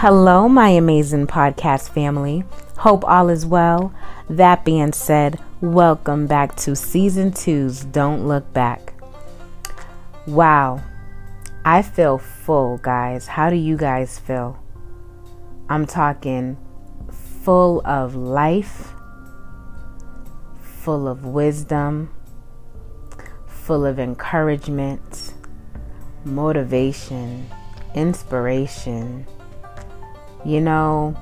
Hello, my amazing podcast family. Hope all is well. That being said, welcome back to season two's Don't Look Back. Wow, I feel full, guys. How do you guys feel? I'm talking full of life, full of wisdom, full of encouragement, motivation, inspiration. You know,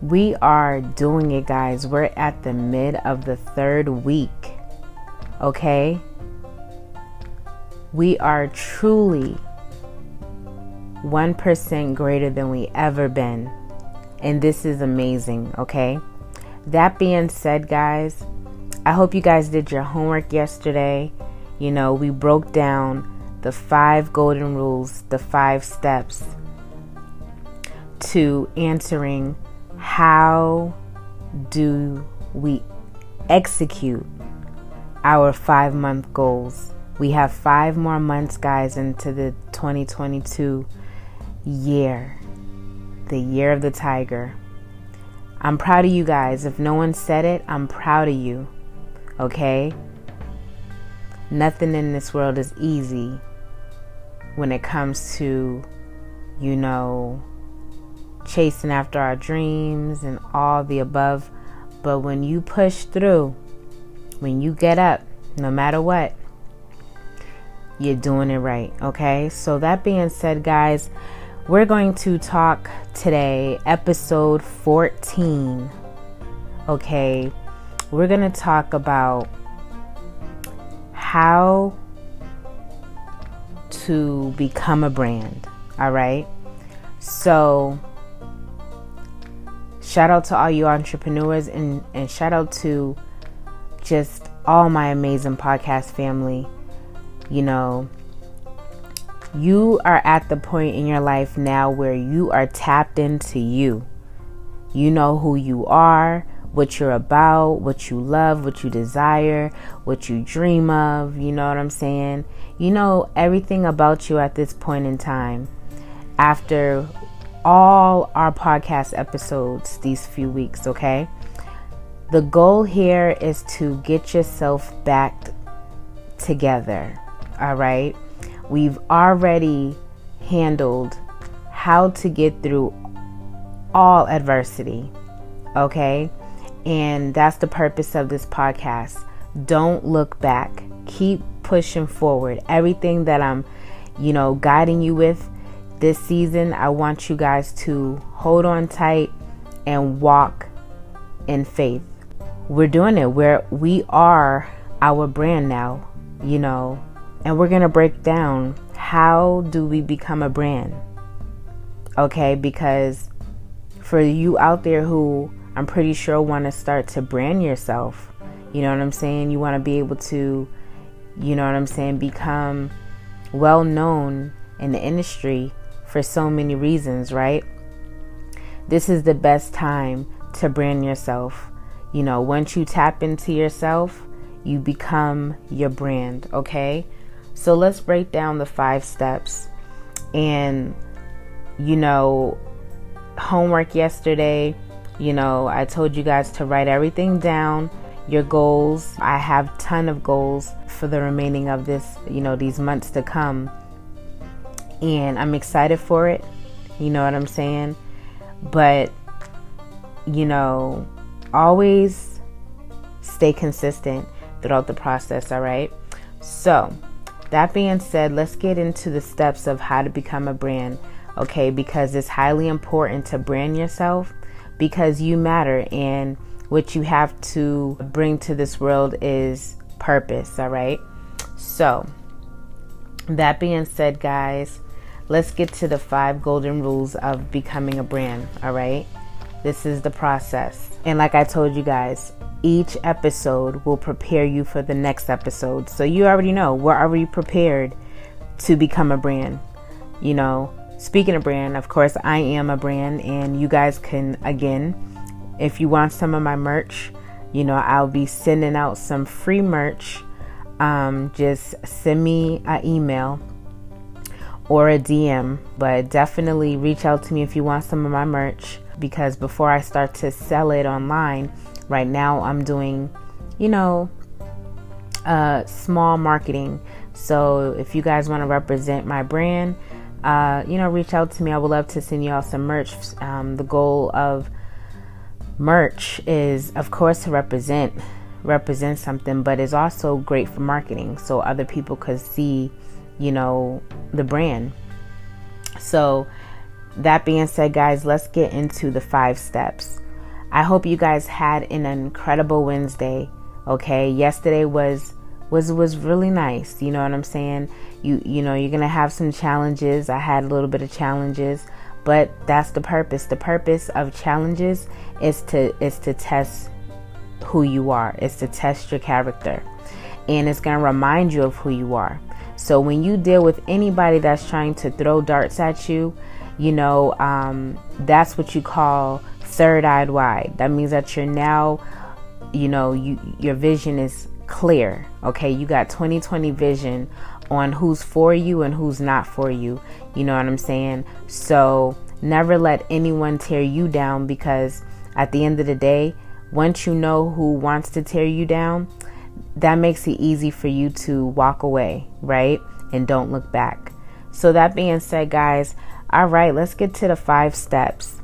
we are doing it, guys. We're at the mid of the third week. Okay? We are truly 1% greater than we ever been. And this is amazing, okay? That being said, guys, I hope you guys did your homework yesterday. You know, we broke down the five golden rules, the five steps to answering how do we execute our five month goals. We have five more months, guys, into the 2022 year, the year of the tiger. I'm proud of you guys. If no one said it, I'm proud of you. Okay? Nothing in this world is easy when it comes to, you know, chasing after our dreams and all the above. But when you push through, when you get up, no matter what, you're doing it right. Okay. So, that being said, guys, we're going to talk today, episode 14. Okay. We're going to talk about how to become a brand. All right. So, shout out to all you entrepreneurs and, and shout out to just all my amazing podcast family. You know, you are at the point in your life now where you are tapped into you. You know who you are, what you're about, what you love, what you desire, what you dream of. You know what I'm saying? You know everything about you at this point in time. After all our podcast episodes these few weeks, okay? The goal here is to get yourself back together, all right? We've already handled how to get through all adversity, okay? And that's the purpose of this podcast. Don't look back. Keep pushing forward. Everything that I'm, you know, guiding you with this season, I want you guys to hold on tight and walk in faith. We're doing it. We're we are our brand now, you know, and we're going to break down how do we become a brand? Okay? Because for you out there who I'm pretty sure want to start to brand yourself, you know what I'm saying? You want to be able to you know what I'm saying, become well known in the industry for so many reasons, right? This is the best time to brand yourself. You know, once you tap into yourself, you become your brand, okay? So let's break down the five steps. And, you know, homework yesterday, you know, I told you guys to write everything down, your goals. I have ton of goals for the remaining of this, you know, these months to come and I'm excited for it. You know what I'm saying? But, you know, always stay consistent throughout the process, all right? So, that being said, let's get into the steps of how to become a brand, okay? Because it's highly important to brand yourself because you matter and what you have to bring to this world is purpose, all right? So, that being said, guys, let's get to the five golden rules of becoming a brand, all right? This is the process. And like I told you guys, each episode will prepare you for the next episode. So you already know, we're already prepared to become a brand. You know, speaking of brand, of course, I am a brand, and you guys can, again, if you want some of my merch, you know, I'll be sending out some free merch. Um, just send me an email or a DM. But definitely reach out to me if you want some of my merch because before I start to sell it online, right now I'm doing, you know, uh, small marketing. So if you guys want to represent my brand, uh, you know, reach out to me. I would love to send you all some merch. Um, the goal of merch is, of course, to represent represent something, but it's also great for marketing, so other people could see, you know, the brand. So that being said, guys, let's get into the five steps. I hope you guys had an incredible Wednesday. Okay, yesterday was was was really nice. You know what I'm saying? You you know you're gonna have some challenges. I had a little bit of challenges, but that's the purpose. The purpose of challenges is to is to test who you are. It's to test your character, and it's gonna remind you of who you are. So when you deal with anybody that's trying to throw darts at you, you know um, that's what you call third eyed wide. That means that you're now, you know, you your vision is clear. Okay, you got 2020 vision on who's for you and who's not for you. You know what I'm saying? So never let anyone tear you down because at the end of the day, once you know who wants to tear you down, that makes it easy for you to walk away, right? And don't look back. So, that being said, guys, all right, let's get to the five steps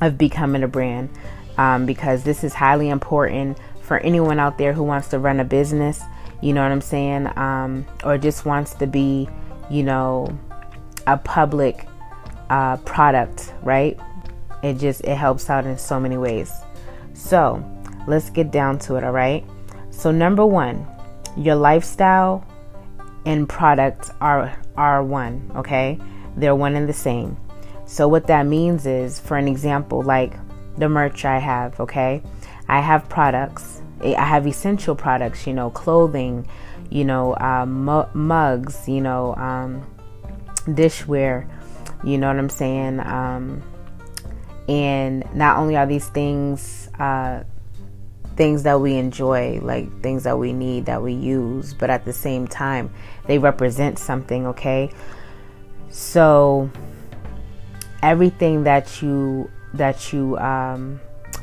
of becoming a brand um, because this is highly important for anyone out there who wants to run a business, you know what I'm saying, um, or just wants to be, you know, a public uh, product, right? It just it helps out in so many ways. So let's get down to it, all right? So number one, your lifestyle and product are are one, okay? They're one and the same. So, what that means is, for an example, like the merch I have, okay? I have products, I have essential products, you know, clothing, you know, um, mugs, you know, um, dishware, you know what I'm saying? Um, and not only are these things uh, things that we enjoy, like things that we need, that we use, but at the same time, they represent something, okay? So, everything that you that you um,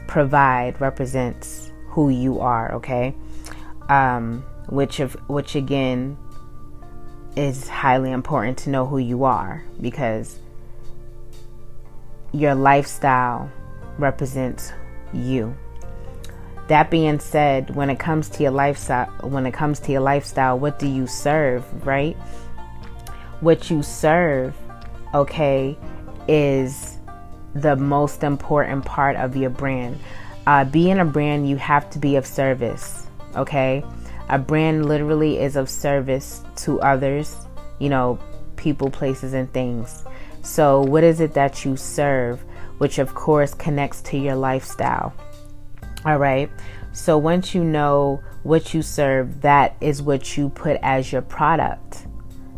provide represents who you are. Okay, um, which of which again is highly important to know who you are because your lifestyle represents you. That being said, when it comes to your lifestyle, when it comes to your lifestyle, what do you serve, right? What you serve, okay, is the most important part of your brand. Uh, being a brand, you have to be of service, okay? A brand literally is of service to others, you know, people, places, and things. So, what is it that you serve, which of course connects to your lifestyle? All right. So, once you know what you serve, that is what you put as your product,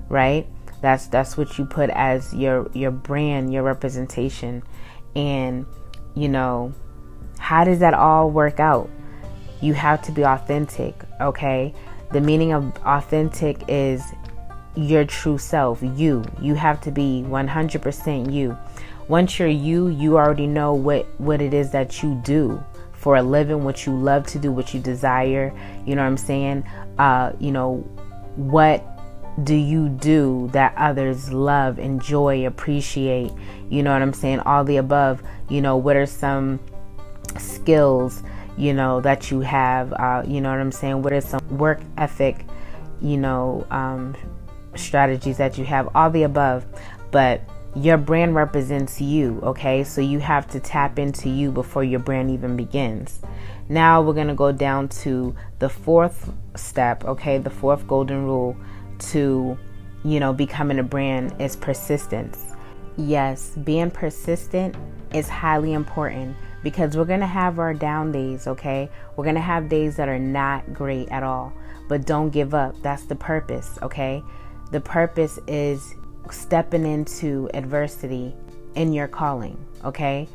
right? That's that's what you put as your your brand, your representation. And you know, how does that all work out? You have to be authentic, okay? The meaning of authentic is your true self, you. You have to be 100% you. Once you're you, you already know what what it is that you do for a living, what you love to do, what you desire. You know what I'm saying? Uh, you know, what do you do that others love, enjoy, appreciate? You know what I'm saying? All the above. You know, what are some skills, you know, that you have? Uh, you know what I'm saying? What are some work ethic, you know, um, strategies that you have? All the above. But your brand represents you, okay? So you have to tap into you before your brand even begins. Now we're going to go down to the fourth step, okay? The fourth golden rule to, you know, becoming a brand is persistence. Yes, being persistent is highly important because we're going to have our down days, okay? We're going to have days that are not great at all, but don't give up. That's the purpose, okay? The purpose is stepping into adversity in your calling, okay?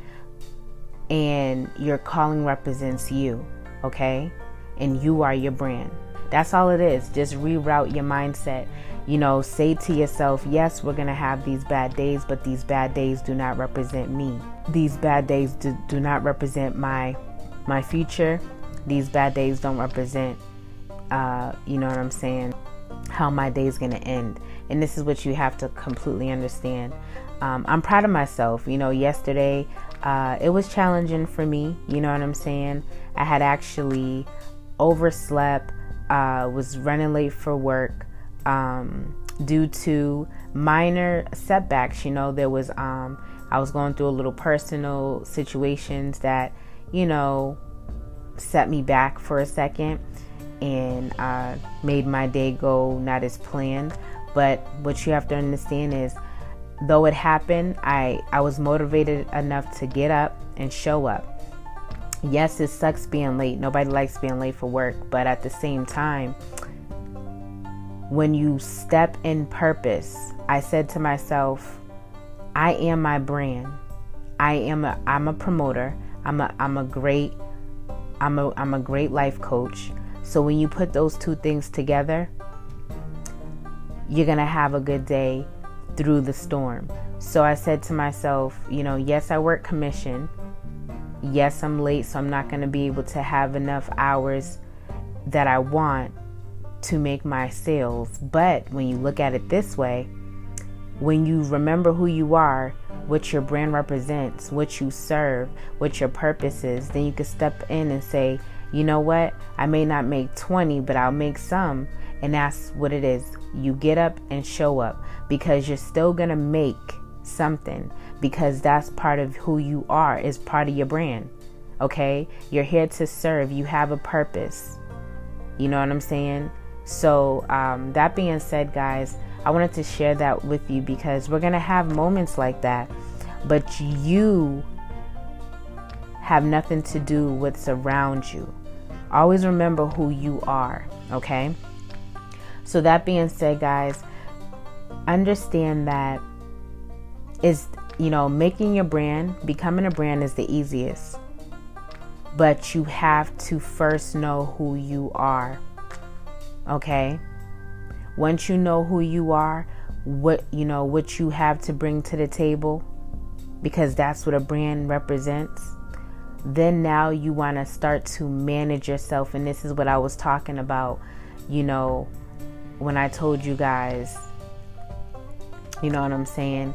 And your calling represents you, okay? And you are your brand. That's all it is. Just reroute your mindset. You know, say to yourself, yes, we're going to have these bad days, but these bad days do not represent me. These bad days do, do not represent my my future. These bad days don't represent uh, you know what I'm saying, how my day is going to end. And this is what you have to completely understand. Um, I'm proud of myself. You know, yesterday uh, it was challenging for me. You know what I'm saying? I had actually overslept, uh, was running late for work um, due to minor setbacks. You know, there was, um, I was going through a little personal situations that, you know, set me back for a second and uh, made my day go not as planned. But what you have to understand is, though it happened, I, I was motivated enough to get up and show up. Yes, it sucks being late. Nobody likes being late for work. But at the same time, when you step in purpose, I said to myself, I am my brand. I am a I'm a promoter. I'm a I'm a great I'm a I'm a great life coach. So when you put those two things together, you're going to have a good day through the storm. So I said to myself, you know, yes, I work commission. Yes, I'm late, so I'm not going to be able to have enough hours that I want to make my sales. But when you look at it this way, when you remember who you are, what your brand represents, what you serve, what your purpose is, then you can step in and say, you know what? I may not make 20, but I'll make some. And that's what it is. You get up and show up because you're still going to make something because that's part of who you are, is part of your brand. Okay? You're here to serve, you have a purpose. You know what I'm saying? So, um, that being said, guys, I wanted to share that with you because we're going to have moments like that. But you have nothing to do with around you. Always remember who you are, okay? So, that being said, guys, understand that is, you know, making your brand, becoming a brand is the easiest. But you have to first know who you are, okay? Once you know who you are, what, you know, what you have to bring to the table, because that's what a brand represents then now you want to start to manage yourself. And this is what I was talking about, you know, when I told you guys, you know what I'm saying,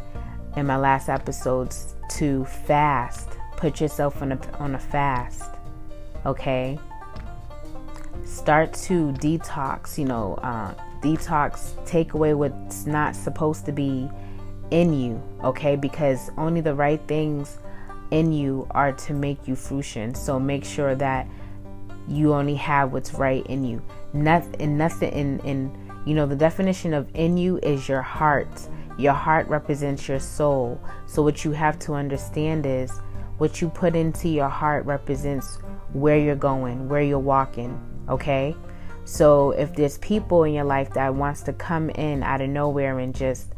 in my last episodes to fast. Put yourself on a, on a fast, okay? Start to detox, you know, uh, detox, take away what's not supposed to be in you, okay? Because only the right things in you are to make you fruition. So make sure that you only have what's right in you. Nothing, nothing in, in, you know, the definition of in you is your heart. Your heart represents your soul. So what you have to understand is what you put into your heart represents where you're going, where you're walking. Okay. So if there's people in your life that wants to come in out of nowhere and just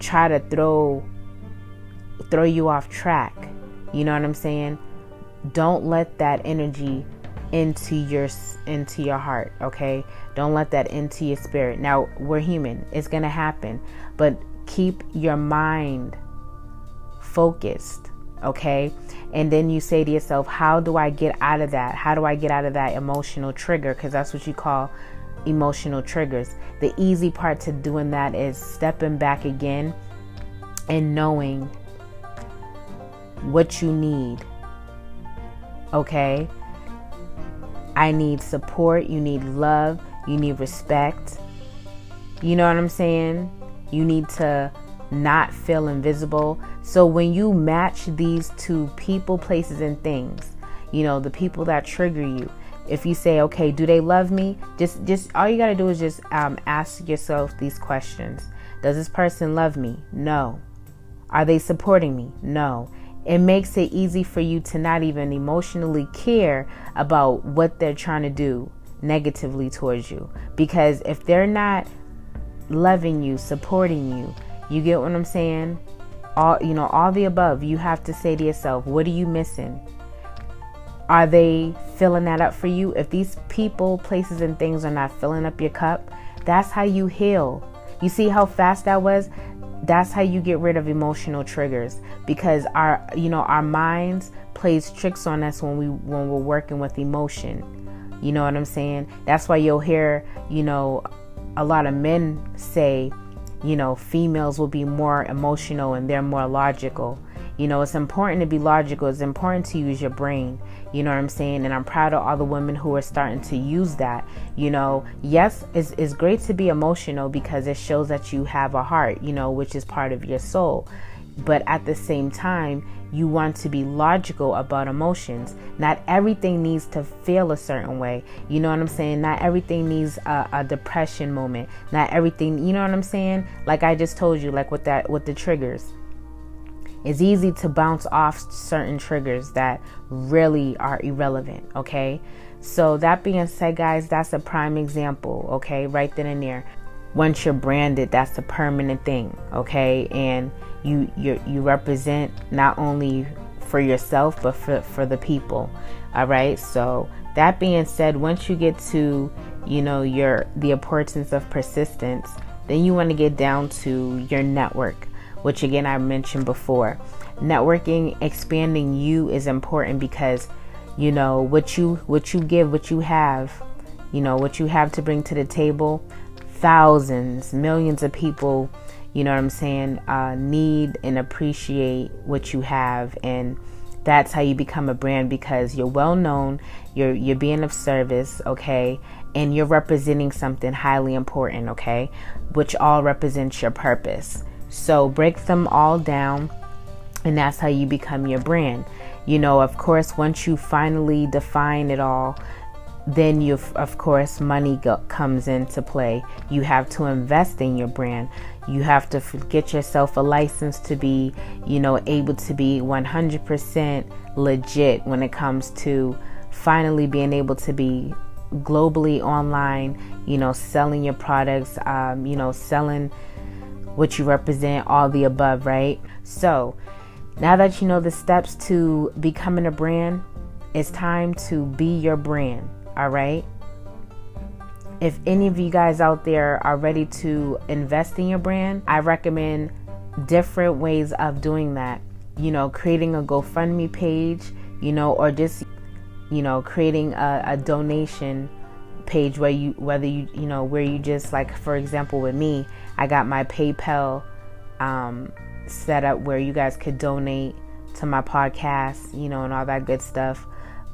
try to throw throw you off track. You know what I'm saying? Don't let that energy into your into your heart, okay? Don't let that into your spirit. Now, we're human. It's going to happen, but keep your mind focused, okay? And then you say to yourself, how do I get out of that? How do I get out of that emotional trigger because that's what you call emotional triggers. The easy part to doing that is stepping back again and knowing what you need. Okay? I need support, you need love, you need respect. You know what I'm saying? You need to not feel invisible. So when you match these two people, places, and things, you know, the people that trigger you, if you say, okay, do they love me? Just, just all you got to do is just um, ask yourself these questions. Does this person love me? No. Are they supporting me? No it makes it easy for you to not even emotionally care about what they're trying to do negatively towards you. Because if they're not loving you, supporting you, you get what I'm saying? All you know, all the above, you have to say to yourself, what are you missing? are they filling that up for you? If these people, places, and things are not filling up your cup, that's how you heal. You see how fast that was? That's how you get rid of emotional triggers because our you know our minds plays tricks on us when we when we're working with emotion. You know what I'm saying? That's why you'll hear, you know, a lot of men say, you know, females will be more emotional and they're more logical. You know, it's important to be logical. It's important to use your brain. You know what I'm saying? And I'm proud of all the women who are starting to use that. You know, yes, it's, it's great to be emotional because it shows that you have a heart, you know, which is part of your soul. But at the same time, you want to be logical about emotions. Not everything needs to feel a certain way. You know what I'm saying? Not everything needs a, a, depression moment. Not everything, you know what I'm saying? Like I just told you, like with that, with the triggers it's easy to bounce off certain triggers that really are irrelevant, okay? So, that being said, guys, that's a prime example, okay? Right then and there. Once you're branded, that's a permanent thing, okay? And you you you represent not only for yourself but for for the people. All right? So, that being said, once you get to, you know, your the importance of persistence, then you want to get down to your network which again I mentioned before. Networking, expanding you is important because you know what you what you give, what you have, you know what you have to bring to the table. Thousands, millions of people, you know what I'm saying, uh, need and appreciate what you have, and that's how you become a brand because you're well known, you're you're being of service, okay, and you're representing something highly important, okay, which all represents your purpose. So break them all down, and that's how you become your brand. You know, of course, once you finally define it all, then you of course money go, comes into play you have to invest in your brand you have to get yourself a license to be you know able to be 100% legit when it comes to finally being able to be globally online you know selling your products um, you know selling what you represent, all the above, right? So, now that you know the steps to becoming a brand, it's time to be your brand, all right? If any of you guys out there are ready to invest in your brand, I recommend different ways of doing that. You know, creating a GoFundMe page, you know, or just, you know, creating a, a donation page where you whether you you know where you just like for example with me i got my paypal um, set up where you guys could donate to my podcast you know and all that good stuff.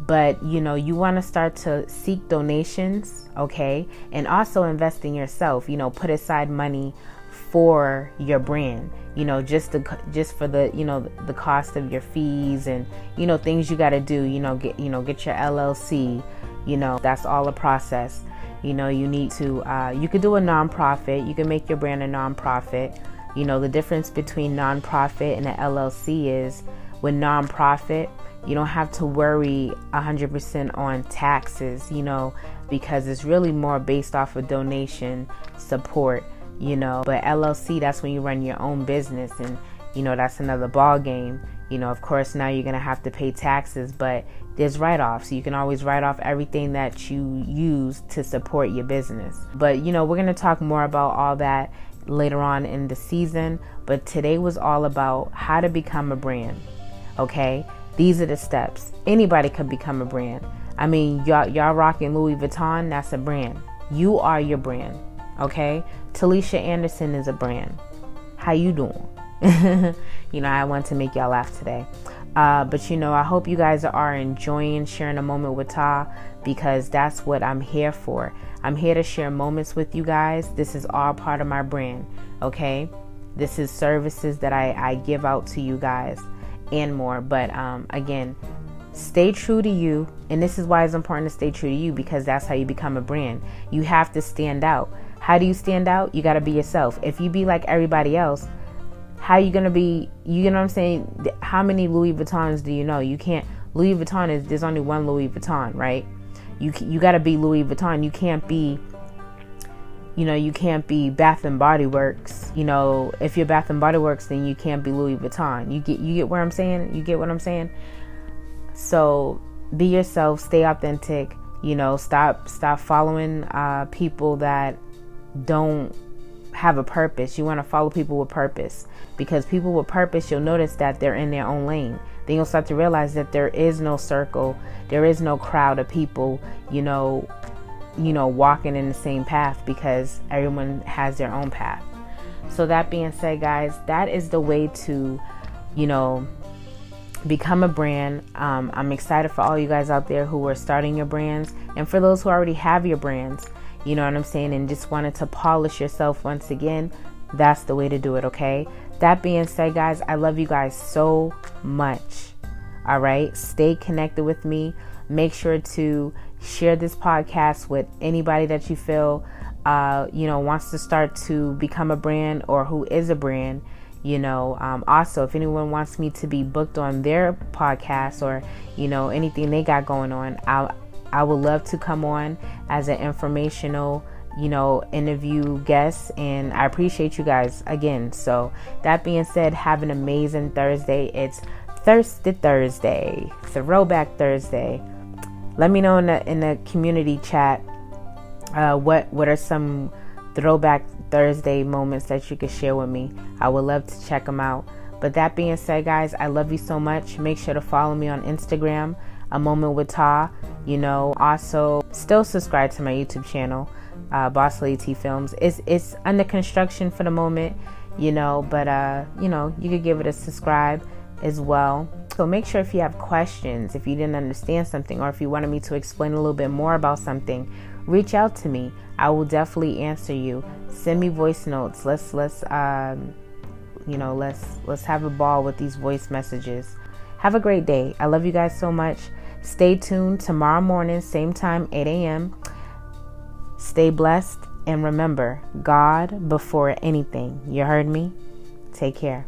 But you know you want to start to seek donations okay? And also invest in yourself you know put aside money for your brand you know just the just for the you know the cost of your fees and you know things you got to do you know get you know get your llc you know, that's all a process. You know, you need to, uh, you could do a nonprofit, you can make your brand a nonprofit. You know, the difference between nonprofit and an LLC is with nonprofit, you don't have to worry 100% on taxes, you know, because it's really more based off of donation support, you know. But LLC, that's when you run your own business, and you know, that's another ball game. You know, of course, now you're to have to pay taxes, but there's write offs. You can always write off everything that you use to support your business. But, you know, we're going to talk more about all that later on in the season. But today was all about how to become a brand. Okay? These are the steps. Anybody could become a brand. I mean, y'all, y'all rocking Louis Vuitton, that's a brand. You are your brand. Okay? Talisha Anderson is a brand. How you doing? you know, I want to make y'all laugh today. Uh, but you know, I hope you guys are enjoying sharing a moment with Tah because that's what I'm here for. I'm here to share moments with you guys. This is all part of my brand, okay? This is services that I, I give out to you guys and more. But um, again, stay true to you. And this is why it's important to stay true to you because that's how you become a brand. You have to stand out. How do you stand out? You got to be yourself. If you be like everybody else, how you gonna be you know what i'm saying? How many louis vuittons do you know? You can't louis vuitton is there's only one louis vuitton right? You you got to be louis vuitton. You can't be you know you can't be bath and body works. You know if you're bath and body works then you can't be louis vuitton. You get you get where i'm saying? You get what i'm saying? So be yourself, stay authentic. You know, stop stop following uh, people that don't have a purpose. You want to follow people with purpose because people with purpose, you'll notice that they're in their own lane. Then you'll start to realize that there is no circle, there is no crowd of people, you know, you know, walking in the same path because everyone has their own path. So that being said, guys, that is the way to, you know, become a brand. Um, I'm excited for all you guys out there who are starting your brands and for those who already have your brands, you know what I'm saying, and just wanted to polish yourself once again. That's the way to do it, okay? That being said, guys, I love you guys so much. All right, stay connected with me. Make sure to share this podcast with anybody that you feel, uh, you know, wants to start to become a brand or who is a brand you know um, also if anyone wants me to be booked on their podcast or you know anything they got going on i i would love to come on as an informational you know interview guest and i appreciate you guys again so that being said have an amazing thursday it's thirsty thursday throwback thursday let me know in the in the community chat uh, what what are some throwback Thursday moments that you could share with me. I would love to check them out. But that being said, guys, I love you so much. Make sure to follow me on Instagram, A Moment with Tah. You know, also still subscribe to my YouTube channel, uh, Boss Lady T Films. It's it's under construction for the moment, you know, but uh, you know, you could give it a subscribe as well. So make sure if you have questions, if you didn't understand something, or if you wanted me to explain a little bit more about something, reach out to me. I will definitely answer you. Send me voice notes. Let's let's um, you know let's let's have a ball with these voice messages. Have a great day. I love you guys so much. Stay tuned tomorrow morning, same time, 8 a.m. Stay blessed and remember God before anything. You heard me? Take care.